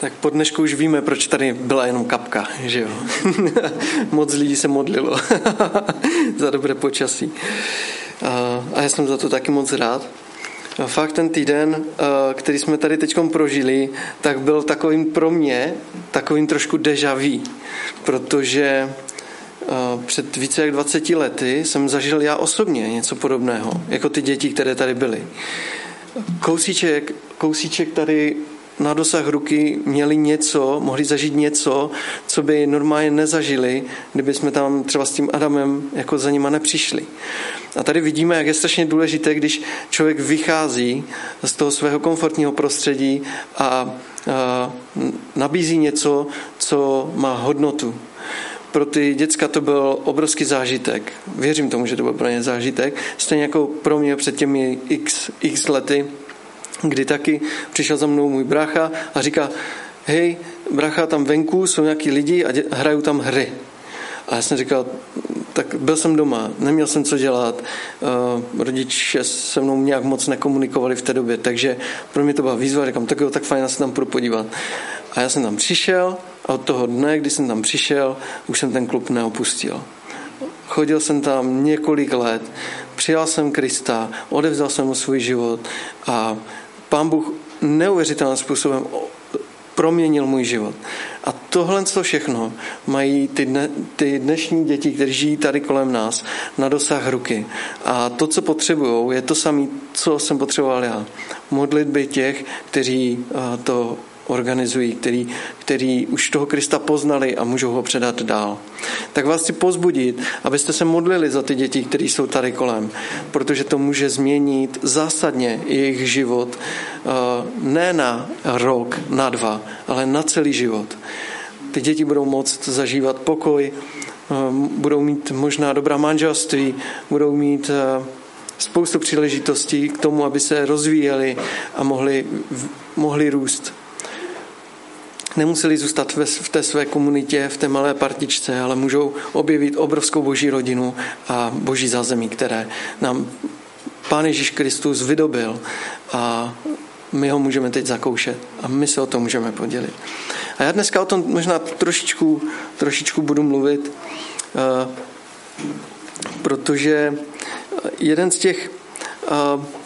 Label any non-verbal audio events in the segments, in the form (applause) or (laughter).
Tak po dnešku už víme, proč tady byla jenom kapka, že jo? (laughs) Moc lidí se modlilo (laughs) za dobré počasí. A já jsem za to taky moc rád. A fakt ten týden, který jsme tady teď prožili, tak byl takovým pro mě, takovým trošku deja vu, protože před více jak 20 lety jsem zažil já osobně něco podobného, jako ty děti, které tady byly. Kousíček, kousíček tady na dosah ruky měli něco, mohli zažít něco, co by normálně nezažili, kdyby jsme tam třeba s tím Adamem jako za nima nepřišli. A tady vidíme, jak je strašně důležité, když člověk vychází z toho svého komfortního prostředí a, a nabízí něco, co má hodnotu. Pro ty děcka to byl obrovský zážitek. Věřím tomu, že to byl pro ně zážitek. Stejně jako pro mě před těmi x, x lety, kdy taky přišel za mnou můj brácha a říká, hej, brácha, tam venku jsou nějaký lidi a dě, hrajou tam hry. A já jsem říkal, tak byl jsem doma, neměl jsem co dělat, uh, rodiče se mnou nějak moc nekomunikovali v té době, takže pro mě to byla výzva, říkám, tak jo, tak fajn, já se tam půjdu podívat. A já jsem tam přišel a od toho dne, kdy jsem tam přišel, už jsem ten klub neopustil. Chodil jsem tam několik let, přijal jsem Krista, odevzal jsem mu svůj život a pán Bůh neuvěřitelným způsobem proměnil můj život. A tohle to všechno mají ty, dne, ty dnešní děti, které žijí tady kolem nás, na dosah ruky. A to, co potřebují, je to samé, co jsem potřeboval já. Modlitby těch, kteří to organizují, který, který už toho Krista poznali a můžou ho předat dál. Tak vás chci pozbudit, abyste se modlili za ty děti, které jsou tady kolem, protože to může změnit zásadně jejich život eh, ne na rok, na dva, ale na celý život. Ty děti budou moct zažívat pokoj, eh, budou mít možná dobrá manželství, budou mít eh, spoustu příležitostí k tomu, aby se rozvíjeli a mohli, mohli růst nemuseli zůstat v té své komunitě, v té malé partičce, ale můžou objevit obrovskou boží rodinu a boží zázemí, které nám Pán Ježíš Kristus vydobil a my ho můžeme teď zakoušet a my se o tom můžeme podělit. A já dneska o tom možná trošičku, trošičku budu mluvit, eh, protože jeden z těch eh,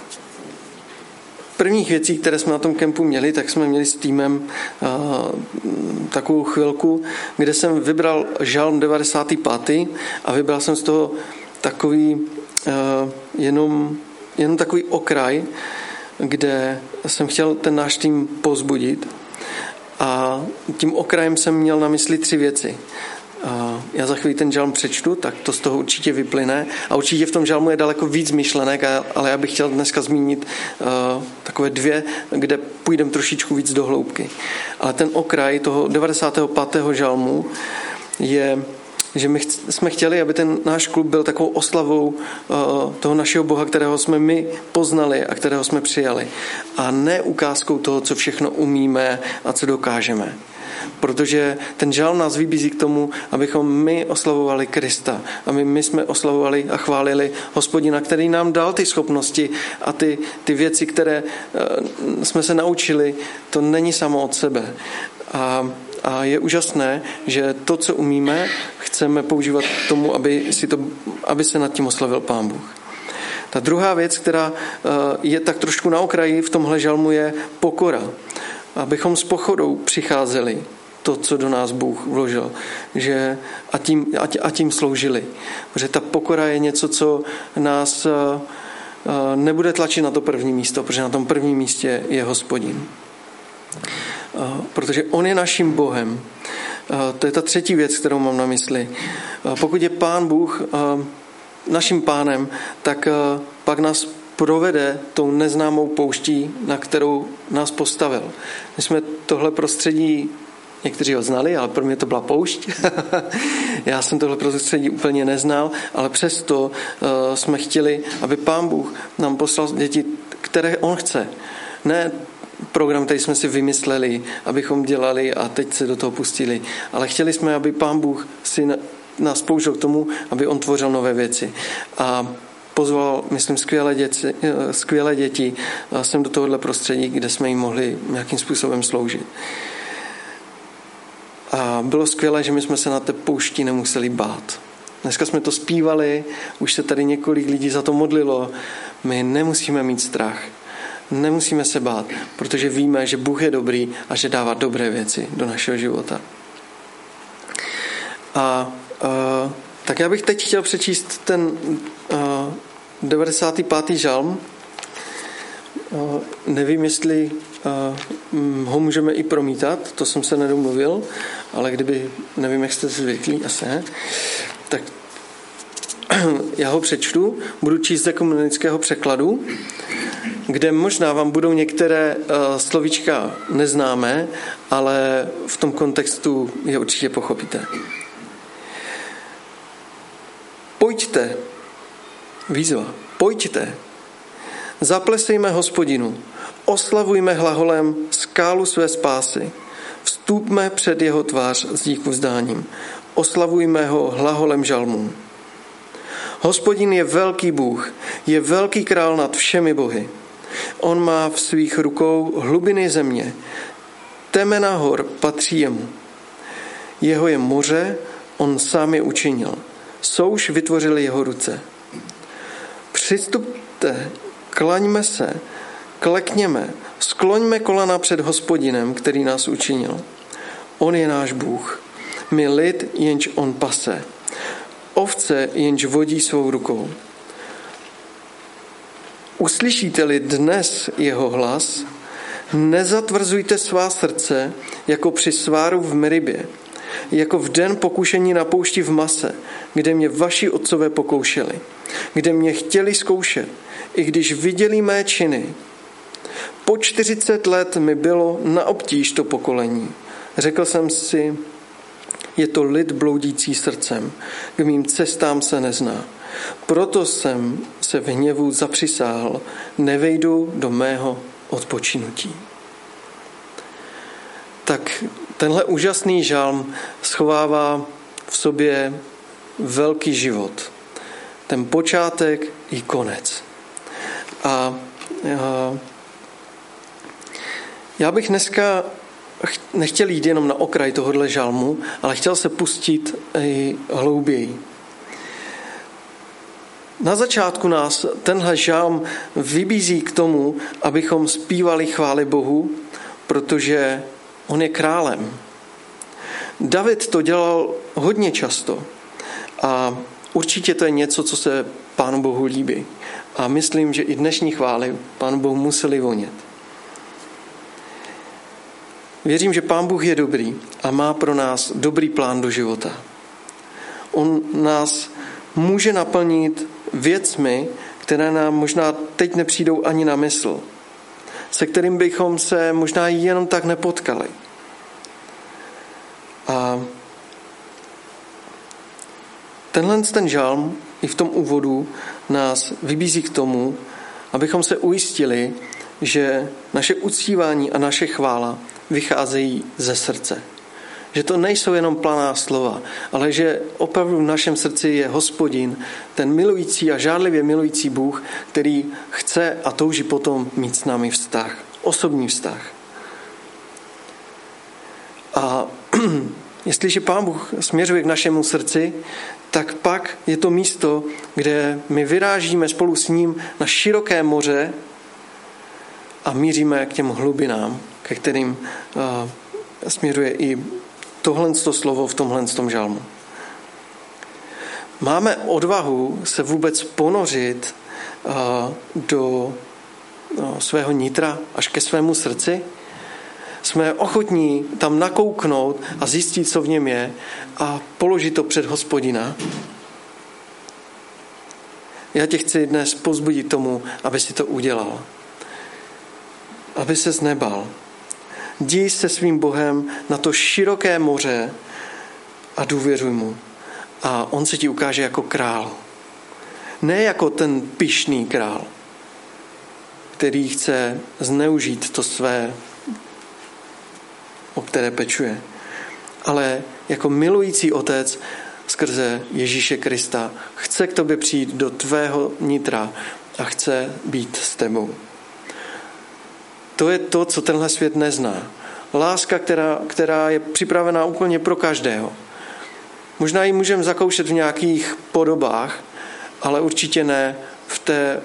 prvních věcí, které jsme na tom kempu měli, tak jsme měli s týmem takovou chvilku, kde jsem vybral žalm 95. a vybral jsem z toho takový jenom, jenom takový okraj, kde jsem chtěl ten náš tým pozbudit a tím okrajem jsem měl na mysli tři věci já za chvíli ten žalm přečtu, tak to z toho určitě vyplyne. A určitě v tom žalmu je daleko víc myšlenek, ale já bych chtěl dneska zmínit uh, takové dvě, kde půjdeme trošičku víc do hloubky. Ale ten okraj toho 95. žalmu je že my jsme chtěli, aby ten náš klub byl takovou oslavou uh, toho našeho Boha, kterého jsme my poznali a kterého jsme přijali. A ne ukázkou toho, co všechno umíme a co dokážeme protože ten žal nás vybízí k tomu, abychom my oslavovali Krista, aby my jsme oslavovali a chválili hospodina, který nám dal ty schopnosti a ty, ty věci, které eh, jsme se naučili, to není samo od sebe. A a je úžasné, že to, co umíme, chceme používat k tomu, aby, si to, aby se nad tím oslavil Pán Bůh. Ta druhá věc, která eh, je tak trošku na okraji v tomhle žalmu, je pokora. Abychom s pochodou přicházeli to, co do nás Bůh vložil. Že a, tím, a tím sloužili. Protože ta pokora je něco, co nás eh, eh, nebude tlačit na to první místo, protože na tom prvním místě je hospodin. Eh, protože on je naším Bohem. To je ta třetí věc, kterou mám na mysli. Pokud je Pán Bůh naším pánem, tak pak nás provede tou neznámou pouští, na kterou nás postavil. My jsme tohle prostředí Někteří ho znali, ale pro mě to byla poušť. (laughs) Já jsem tohle prostředí úplně neznal, ale přesto uh, jsme chtěli, aby Pán Bůh nám poslal děti, které On chce. Ne program, který jsme si vymysleli, abychom dělali a teď se do toho pustili, ale chtěli jsme, aby Pán Bůh si nás použil k tomu, aby On tvořil nové věci. A pozval, myslím, skvělé děti, eh, skvělé děti sem do tohohle prostředí, kde jsme jim mohli nějakým způsobem sloužit. A bylo skvělé, že my jsme se na té poušti nemuseli bát. Dneska jsme to zpívali, už se tady několik lidí za to modlilo. My nemusíme mít strach. Nemusíme se bát, protože víme, že Bůh je dobrý a že dává dobré věci do našeho života. A, a tak já bych teď chtěl přečíst ten a, 95. žalm. A, nevím, jestli a, ho můžeme i promítat, to jsem se nedomluvil, ale kdyby, nevím, jak jste zvyklí, asi ne, tak (clears throat) já ho přečtu, budu číst z komunického překladu kde možná vám budou některé uh, slovíčka neznámé, ale v tom kontextu je určitě pochopíte. Pojďte, výzva, pojďte, zaplesejme hospodinu, oslavujme hlaholem skálu své spásy, vstupme před jeho tvář s díku vzdáním, oslavujme ho hlaholem žalmů. Hospodin je velký Bůh, je velký král nad všemi bohy. On má v svých rukou hlubiny země. Temena hor patří jemu. Jeho je moře, on sám je učinil. Souš vytvořili jeho ruce. Přistupte, klaňme se, klekněme, skloňme kolana před hospodinem, který nás učinil. On je náš Bůh. My lid, jenž on pase. Ovce, jenž vodí svou rukou. Uslyšíte-li dnes jeho hlas, nezatvrzujte svá srdce jako při sváru v Meribě, jako v den pokušení na poušti v Mase, kde mě vaši otcové pokoušeli, kde mě chtěli zkoušet, i když viděli mé činy. Po 40 let mi bylo na obtíž to pokolení. Řekl jsem si, je to lid bloudící srdcem, k mým cestám se nezná. Proto jsem se v hněvu zapřisáhl, nevejdu do mého odpočinutí. Tak tenhle úžasný žalm schovává v sobě velký život. Ten počátek i konec. A já bych dneska nechtěl jít jenom na okraj tohohle žalmu, ale chtěl se pustit i hlouběji. Na začátku nás tenhle žálm vybízí k tomu, abychom zpívali chvály Bohu, protože on je králem. David to dělal hodně často a určitě to je něco, co se Pánu Bohu líbí. A myslím, že i dnešní chvály Pánu Bohu museli vonět. Věřím, že Pán Bůh je dobrý a má pro nás dobrý plán do života. On nás může naplnit věcmi, které nám možná teď nepřijdou ani na mysl, se kterým bychom se možná jenom tak nepotkali. A tenhle ten žalm i v tom úvodu nás vybízí k tomu, abychom se ujistili, že naše uctívání a naše chvála vycházejí ze srdce. Že to nejsou jenom planá slova, ale že opravdu v našem srdci je hospodin, ten milující a žádlivě milující Bůh, který chce a touží potom mít s námi vztah, osobní vztah. A (clears throat) jestliže Pán Bůh směřuje k našemu srdci, tak pak je to místo, kde my vyrážíme spolu s ním na široké moře a míříme k těm hlubinám, ke kterým směřuje i tohle slovo v tomhle tom žalmu. Máme odvahu se vůbec ponořit do svého nitra až ke svému srdci? Jsme ochotní tam nakouknout a zjistit, co v něm je a položit to před hospodina? Já tě chci dnes pozbudit tomu, aby si to udělal. Aby se nebal. Jdi se svým Bohem na to široké moře a důvěřuj mu. A on se ti ukáže jako král. Ne jako ten pišný král, který chce zneužít to své, o které pečuje, ale jako milující otec skrze Ježíše Krista chce k tobě přijít do tvého nitra a chce být s tebou. To je to, co tenhle svět nezná. láska, která, která je připravená úplně pro každého. Možná ji můžeme zakoušet v nějakých podobách, ale určitě ne v té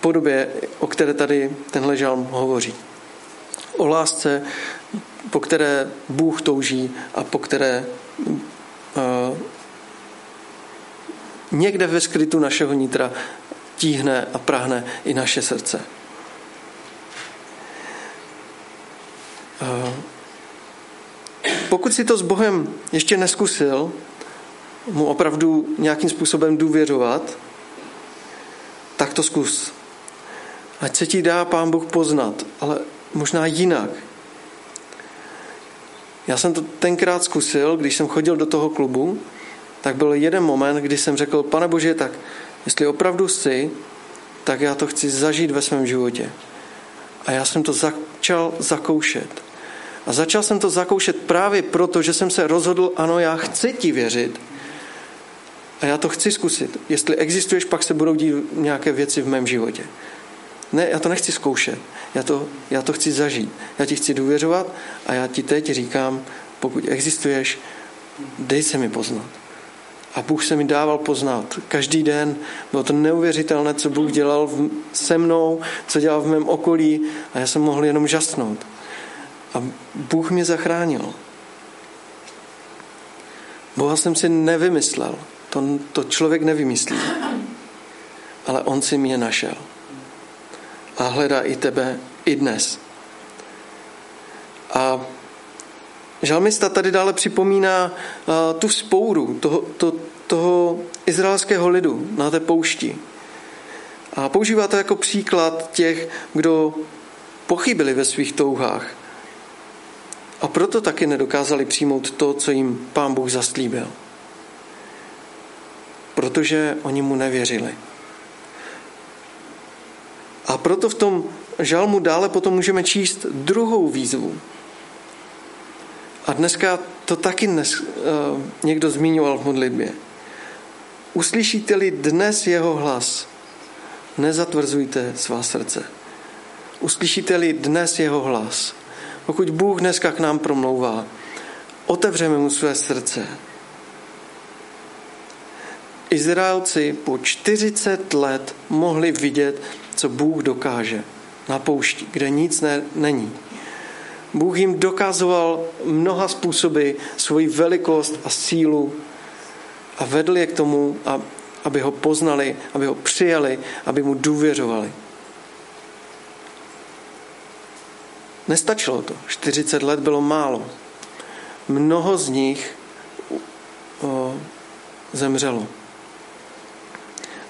podobě, o které tady tenhle žalm hovoří. O lásce, po které Bůh touží a po které uh, někde ve skrytu našeho nitra tíhne a prahne i naše srdce. Uh, pokud si to s Bohem ještě neskusil, mu opravdu nějakým způsobem důvěřovat, tak to zkus. Ať se ti dá Pán Bůh poznat, ale možná jinak. Já jsem to tenkrát zkusil, když jsem chodil do toho klubu, tak byl jeden moment, kdy jsem řekl, pane Bože, tak jestli opravdu jsi, tak já to chci zažít ve svém životě. A já jsem to začal zakoušet. A začal jsem to zakoušet právě proto, že jsem se rozhodl, ano, já chci ti věřit. A já to chci zkusit. Jestli existuješ, pak se budou dít nějaké věci v mém životě. Ne, já to nechci zkoušet. Já to, já to chci zažít. Já ti chci důvěřovat a já ti teď říkám, pokud existuješ, dej se mi poznat. A Bůh se mi dával poznat. Každý den bylo to neuvěřitelné, co Bůh dělal se mnou, co dělal v mém okolí a já jsem mohl jenom žasnout. A Bůh mě zachránil. Boha jsem si nevymyslel. To, to člověk nevymyslí. Ale on si mě našel. A hledá i tebe i dnes. A žalmista tady dále připomíná tu spouru toho, to, toho izraelského lidu na té poušti. A používá to jako příklad těch, kdo pochybili ve svých touhách. A proto taky nedokázali přijmout to, co jim pán Bůh zaslíbil protože oni mu nevěřili. A proto v tom žalmu dále potom můžeme číst druhou výzvu. A dneska to taky dnes, uh, někdo zmiňoval v modlitbě. Uslyšíte-li dnes jeho hlas, nezatvrzujte svá srdce. Uslyšíte-li dnes jeho hlas, pokud Bůh dneska k nám promlouvá, otevřeme mu své srdce, Izraelci po 40 let mohli vidět, co Bůh dokáže na poušti, kde nic ne, není. Bůh jim dokazoval mnoha způsoby svoji velikost a sílu a vedl je k tomu, aby ho poznali, aby ho přijali, aby mu důvěřovali. Nestačilo to. 40 let bylo málo. Mnoho z nich zemřelo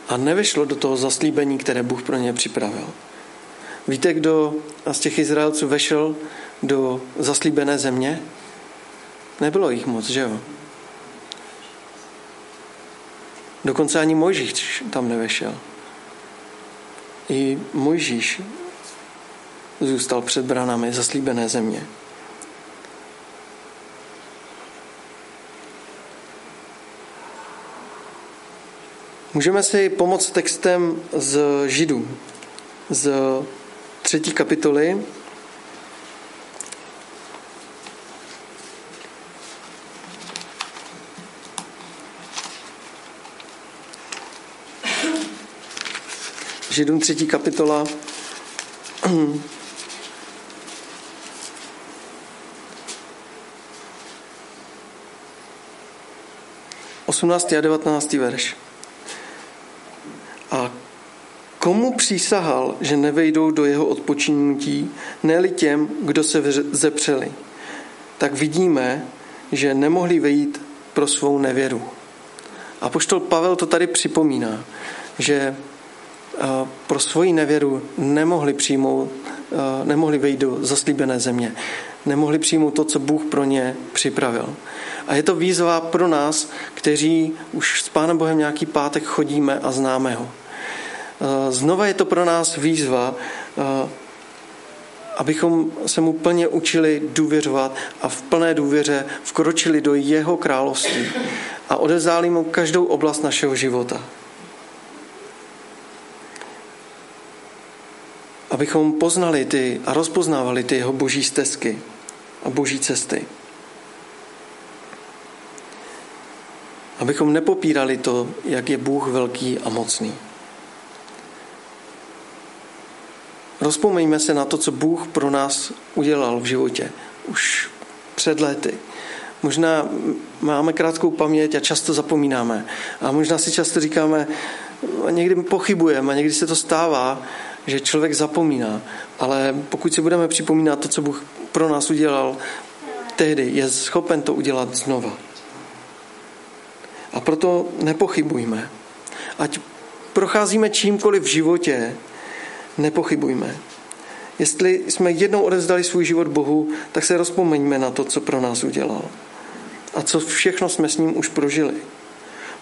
a nevešlo do toho zaslíbení, které Bůh pro ně připravil. Víte, kdo z těch Izraelců vešel do zaslíbené země? Nebylo jich moc, že jo? Dokonce ani Mojžíš tam nevešel. I Mojžíš zůstal před branami zaslíbené země. Můžeme si pomoct textem z Židů, z třetí kapitoly. Židům třetí kapitola. Osmnáctý a devatnáctý verš. A komu přísahal, že nevejdou do jeho odpočinutí, ne těm, kdo se zepřeli, tak vidíme, že nemohli vejít pro svou nevěru. A poštol Pavel to tady připomíná, že pro svoji nevěru nemohli přijmout, nemohli vejít do zaslíbené země, nemohli přijmout to, co Bůh pro ně připravil. A je to výzva pro nás, kteří už s Pánem Bohem nějaký pátek chodíme a známe ho. Eh, znova je to pro nás výzva, eh, abychom se mu plně učili důvěřovat a v plné důvěře vkročili do jeho království a odevzali mu každou oblast našeho života. Abychom poznali ty a rozpoznávali ty jeho boží stezky a boží cesty. Abychom nepopírali to, jak je Bůh velký a mocný. Rozpomeňme se na to, co Bůh pro nás udělal v životě už před lety. Možná máme krátkou paměť a často zapomínáme. A možná si často říkáme, někdy pochybujeme, někdy se to stává, že člověk zapomíná. Ale pokud si budeme připomínat to, co Bůh pro nás udělal, tehdy je schopen to udělat znova. A proto nepochybujme. Ať procházíme čímkoliv v životě, nepochybujme. Jestli jsme jednou odevzdali svůj život Bohu, tak se rozpomeňme na to, co pro nás udělal. A co všechno jsme s ním už prožili.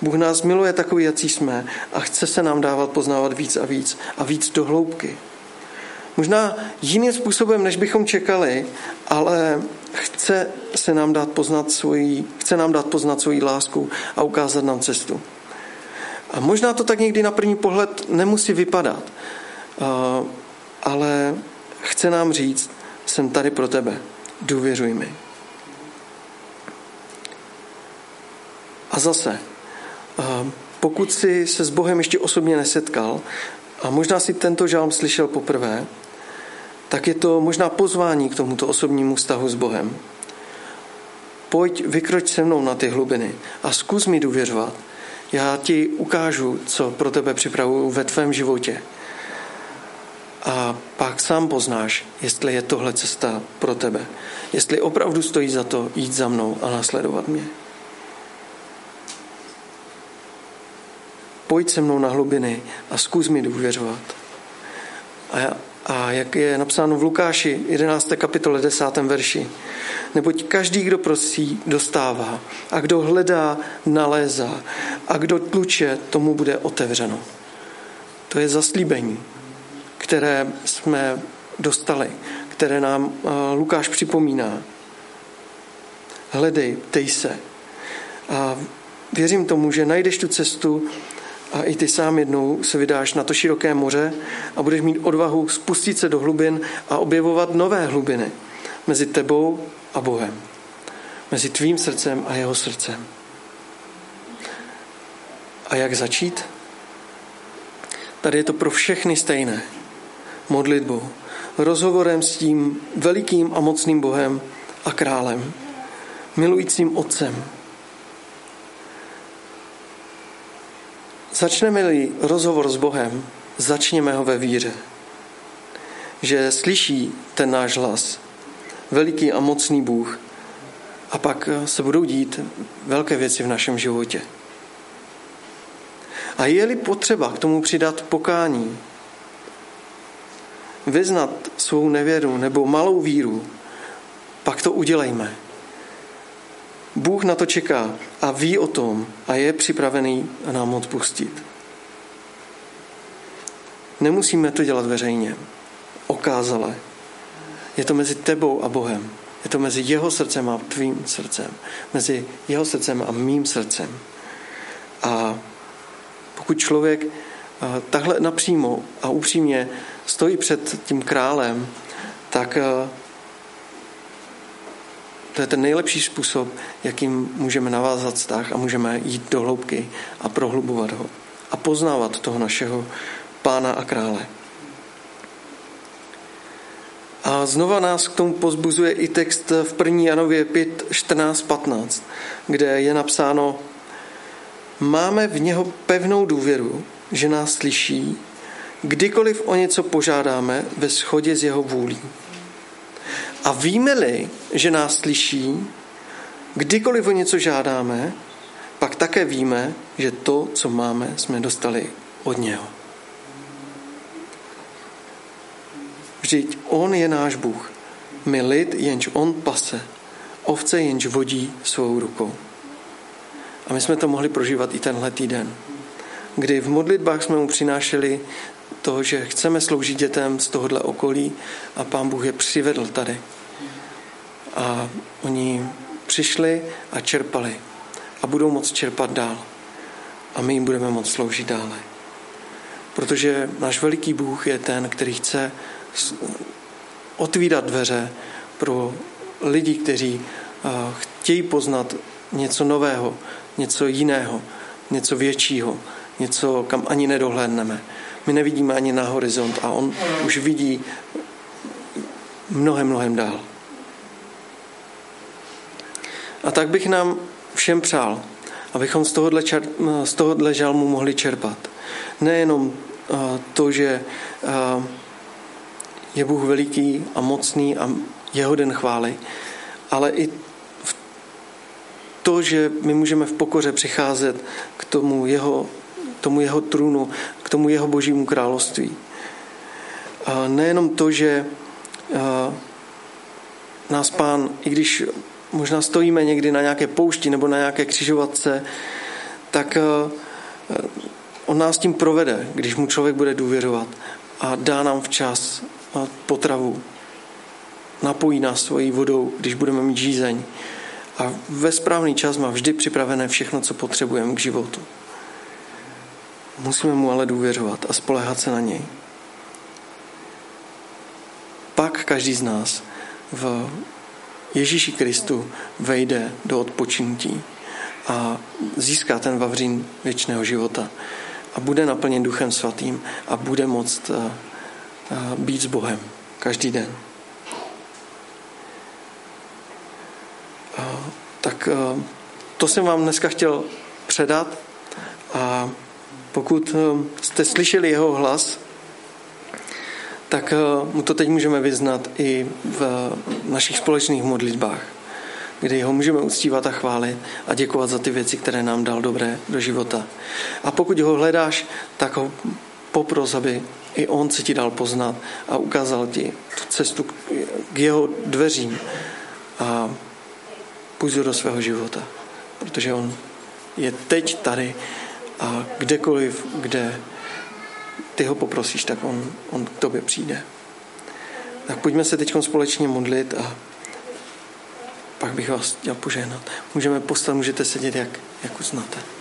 Bůh nás miluje takový, jaký jsme a chce se nám dávat poznávat víc a víc a víc do hloubky. Možná jiným způsobem, než bychom čekali, ale chce se nám dát poznat svoji, chce nám dát poznat svoji lásku a ukázat nám cestu. A možná to tak někdy na první pohled nemusí vypadat, ale chce nám říct, jsem tady pro tebe, důvěřuj mi. A zase, pokud jsi se s Bohem ještě osobně nesetkal a možná si tento žálm slyšel poprvé, tak je to možná pozvání k tomuto osobnímu vztahu s Bohem. Pojď, vykroč se mnou na ty hlubiny a zkus mi důvěřovat. Já ti ukážu, co pro tebe připravuju ve tvém životě. A pak sám poznáš, jestli je tohle cesta pro tebe. Jestli opravdu stojí za to jít za mnou a následovat mě. Pojď se mnou na hlubiny a zkus mi důvěřovat. A, a jak je napsáno v Lukáši 11. kapitole 10. verši. Neboť každý, kdo prosí, dostává. A kdo hledá, nalézá. A kdo tluče, tomu bude otevřeno. To je zaslíbení, které jsme dostali, které nám eh, Lukáš připomíná. Hledej, tej se. A věřím tomu, že najdeš tu cestu a i ty sám jednou se vydáš na to široké moře a budeš mít odvahu spustit se do hlubin a objevovat nové hlubiny mezi tebou a Bohem. Mezi tvým srdcem a jeho srdcem. A jak začít? Tady je to pro všechny stejné. Modlitbou, rozhovorem s tím velikým a mocným Bohem a králem, milujícím Otcem, Začneme-li rozhovor s Bohem, začněme ho ve víře. Že slyší ten náš hlas, veliký a mocný Bůh, a pak se budou dít velké věci v našem životě. A je-li potřeba k tomu přidat pokání, vyznat svou nevěru nebo malou víru, pak to udělejme. Bůh na to čeká a ví o tom a je připravený nám odpustit. Nemusíme to dělat veřejně, okázale. Je to mezi tebou a Bohem. Je to mezi jeho srdcem a tvým srdcem. Mezi jeho srdcem a mým srdcem. A pokud člověk eh, takhle napřímo a upřímně stojí před tím králem, tak eh, to je ten nejlepší způsob, jakým můžeme navázat vztah a můžeme jít do hloubky a prohlubovat ho a poznávat toho našeho pána a krále. A znova nás k tomu pozbuzuje i text v 1. Janově 5, 14, 15, kde je napsáno Máme v něho pevnou důvěru, že nás slyší, kdykoliv o něco požádáme ve shodě s jeho vůlí. A víme-li, že nás slyší, kdykoliv o něco žádáme, pak také víme, že to, co máme, jsme dostali od něho. Vždyť on je náš Bůh. My lid, jenž on pase. Ovce, jenž vodí svou rukou. A my jsme to mohli prožívat i tenhle týden, kdy v modlitbách jsme mu přinášeli to, že chceme sloužit dětem z tohohle okolí a pán Bůh je přivedl tady. A oni přišli a čerpali a budou moct čerpat dál. A my jim budeme moct sloužit dále. Protože náš veliký Bůh je ten, který chce otvírat dveře pro lidi, kteří chtějí poznat něco nového, něco jiného, něco většího, něco, kam ani nedohlédneme. My nevidíme ani na horizont a on už vidí mnohem, mnohem dál. A tak bych nám všem přál, abychom z tohohle, čer, z tohohle žalmu mohli čerpat. Nejenom to, že je Bůh veliký a mocný a jeho den chvály, ale i to, že my můžeme v pokoře přicházet k tomu jeho, tomu jeho trůnu, k tomu jeho božímu království. A nejenom to, že nás pán, i když možná stojíme někdy na nějaké poušti nebo na nějaké křižovatce, tak on nás tím provede, když mu člověk bude důvěřovat a dá nám včas potravu. Napojí nás svojí vodou, když budeme mít žízeň. A ve správný čas má vždy připravené všechno, co potřebujeme k životu. Musíme mu ale důvěřovat a spolehat se na něj. Pak každý z nás v Ježíši Kristu vejde do odpočinutí a získá ten vavřín věčného života a bude naplněn Duchem Svatým a bude moct eh, eh, být s Bohem každý den. Tak eh, to jsem vám dneska chtěl předat a pokud jste slyšeli jeho hlas, tak mu to teď můžeme vyznat i v našich společných modlitbách, kdy ho můžeme uctívat a chválit a děkovat za ty věci, které nám dal dobré do života. A pokud ho hledáš, tak ho popros, aby i on se ti dal poznat a ukázal ti tu cestu k jeho dveřím a půjď do svého života, protože on je teď tady a kdekoliv, kde ty ho poprosíš, tak on, on k tobě přijde. Tak pojďme se teď společně modlit a pak bych vás chtěl požehnat. Můžeme postat, můžete sedět, jak, jak uznáte.